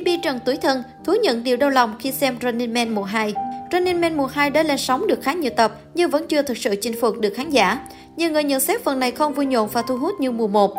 BB Trần tuổi thân, thú nhận điều đau lòng khi xem Running Man mùa 2. Running Man mùa 2 đã lên sóng được khá nhiều tập nhưng vẫn chưa thực sự chinh phục được khán giả. Nhiều người nhận xét phần này không vui nhộn và thu hút như mùa 1.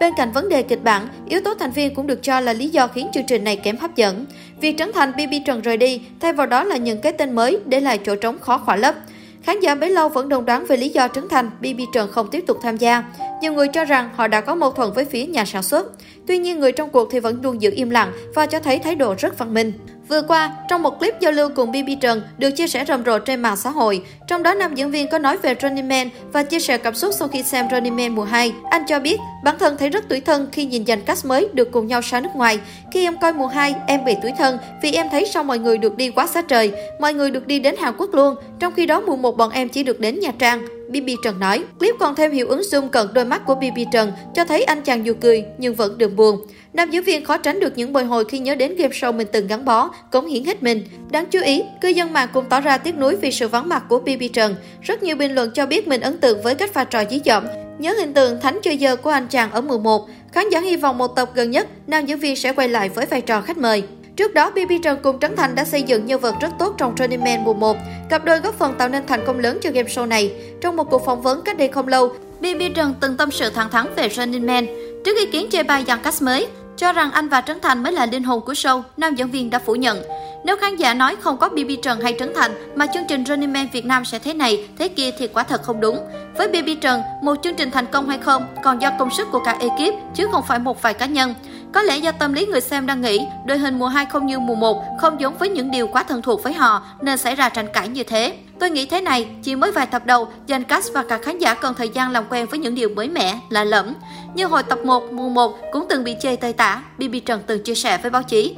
Bên cạnh vấn đề kịch bản, yếu tố thành viên cũng được cho là lý do khiến chương trình này kém hấp dẫn. Việc Trấn Thành BB Trần rời đi, thay vào đó là những cái tên mới để lại chỗ trống khó khỏa lấp. Khán giả bấy lâu vẫn đồng đoán về lý do Trấn Thành, BB Trần không tiếp tục tham gia. Nhiều người cho rằng họ đã có mâu thuẫn với phía nhà sản xuất. Tuy nhiên, người trong cuộc thì vẫn luôn giữ im lặng và cho thấy thái độ rất văn minh. Vừa qua, trong một clip giao lưu cùng BB Trần được chia sẻ rầm rộ trên mạng xã hội, trong đó nam diễn viên có nói về Running Man và chia sẻ cảm xúc sau khi xem Running Man mùa 2. Anh cho biết, bản thân thấy rất tủi thân khi nhìn dàn cast mới được cùng nhau sang nước ngoài. Khi em coi mùa 2, em bị tủi thân vì em thấy sao mọi người được đi quá xa trời, mọi người được đi đến Hàn Quốc luôn, trong khi đó mùa 1 bọn em chỉ được đến Nha Trang. BB Trần nói. Clip còn thêm hiệu ứng zoom cận đôi mắt của BB Trần, cho thấy anh chàng dù cười nhưng vẫn đường buồn. Nam diễn viên khó tránh được những bồi hồi khi nhớ đến game show mình từng gắn bó, cống hiến hết mình. Đáng chú ý, cư dân mạng cũng tỏ ra tiếc nuối vì sự vắng mặt của BB Trần. Rất nhiều bình luận cho biết mình ấn tượng với cách pha trò dí dỏm, Nhớ hình tượng thánh chơi giờ của anh chàng ở mùa 1, khán giả hy vọng một tập gần nhất, nam diễn viên sẽ quay lại với vai trò khách mời. Trước đó, BB Trần cùng Trấn Thành đã xây dựng nhân vật rất tốt trong Running Man mùa 1. Cặp đôi góp phần tạo nên thành công lớn cho game show này. Trong một cuộc phỏng vấn cách đây không lâu, BB Trần từng tâm sự thẳng thắn về Running Man. Trước ý kiến chê bai dàn cast mới, cho rằng anh và Trấn Thành mới là linh hồn của show, nam diễn viên đã phủ nhận. Nếu khán giả nói không có BB Trần hay Trấn Thành mà chương trình Running Man Việt Nam sẽ thế này, thế kia thì quả thật không đúng. Với BB Trần, một chương trình thành công hay không còn do công sức của cả ekip chứ không phải một vài cá nhân. Có lẽ do tâm lý người xem đang nghĩ đội hình mùa 2 không như mùa 1, không giống với những điều quá thân thuộc với họ nên xảy ra tranh cãi như thế. Tôi nghĩ thế này, chỉ mới vài tập đầu, dành cast và cả khán giả cần thời gian làm quen với những điều mới mẻ, lạ lẫm. Như hồi tập 1, mùa 1 cũng từng bị chê tơi tả, BB Trần từng chia sẻ với báo chí.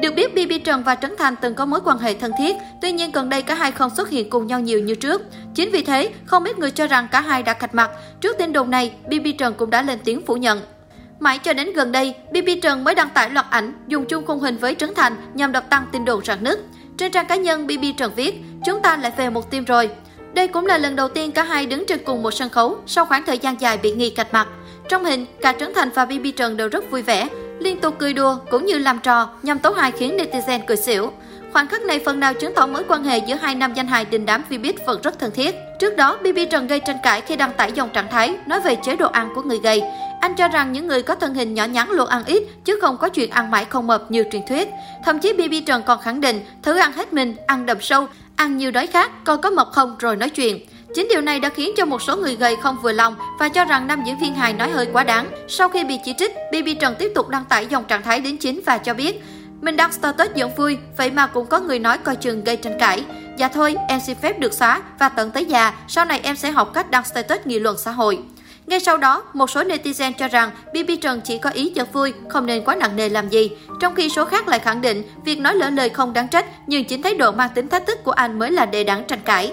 Được biết, BB Trần và Trấn Thành từng có mối quan hệ thân thiết, tuy nhiên gần đây cả hai không xuất hiện cùng nhau nhiều như trước. Chính vì thế, không ít người cho rằng cả hai đã cạch mặt. Trước tin đồn này, BB Trần cũng đã lên tiếng phủ nhận. Mãi cho đến gần đây, BB Trần mới đăng tải loạt ảnh dùng chung khung hình với Trấn Thành nhằm đập tăng tin đồn rạn nứt. Trên trang cá nhân, BB Trần viết, chúng ta lại về một team rồi. Đây cũng là lần đầu tiên cả hai đứng trên cùng một sân khấu sau khoảng thời gian dài bị nghi cạch mặt. Trong hình, cả Trấn Thành và BB Trần đều rất vui vẻ, liên tục cười đùa cũng như làm trò nhằm tấu hài khiến netizen cười xỉu. Khoảnh khắc này phần nào chứng tỏ mối quan hệ giữa hai nam danh hài đình đám Vbiz vẫn rất thân thiết. Trước đó, BB Trần gây tranh cãi khi đăng tải dòng trạng thái nói về chế độ ăn của người gầy. Anh cho rằng những người có thân hình nhỏ nhắn luôn ăn ít chứ không có chuyện ăn mãi không mập như truyền thuyết. Thậm chí BB Trần còn khẳng định thử ăn hết mình, ăn đậm sâu, ăn nhiều đói khác, coi có mập không rồi nói chuyện. Chính điều này đã khiến cho một số người gầy không vừa lòng và cho rằng nam diễn viên hài nói hơi quá đáng. Sau khi bị chỉ trích, BB Trần tiếp tục đăng tải dòng trạng thái đến chính và cho biết mình đăng status giận vui, vậy mà cũng có người nói coi chừng gây tranh cãi. Dạ thôi, em xin phép được xóa và tận tới già, sau này em sẽ học cách đăng status nghị luận xã hội. Ngay sau đó, một số netizen cho rằng BB Trần chỉ có ý giật vui, không nên quá nặng nề làm gì. Trong khi số khác lại khẳng định việc nói lỡ lời không đáng trách, nhưng chính thái độ mang tính thách thức của anh mới là đề đáng tranh cãi.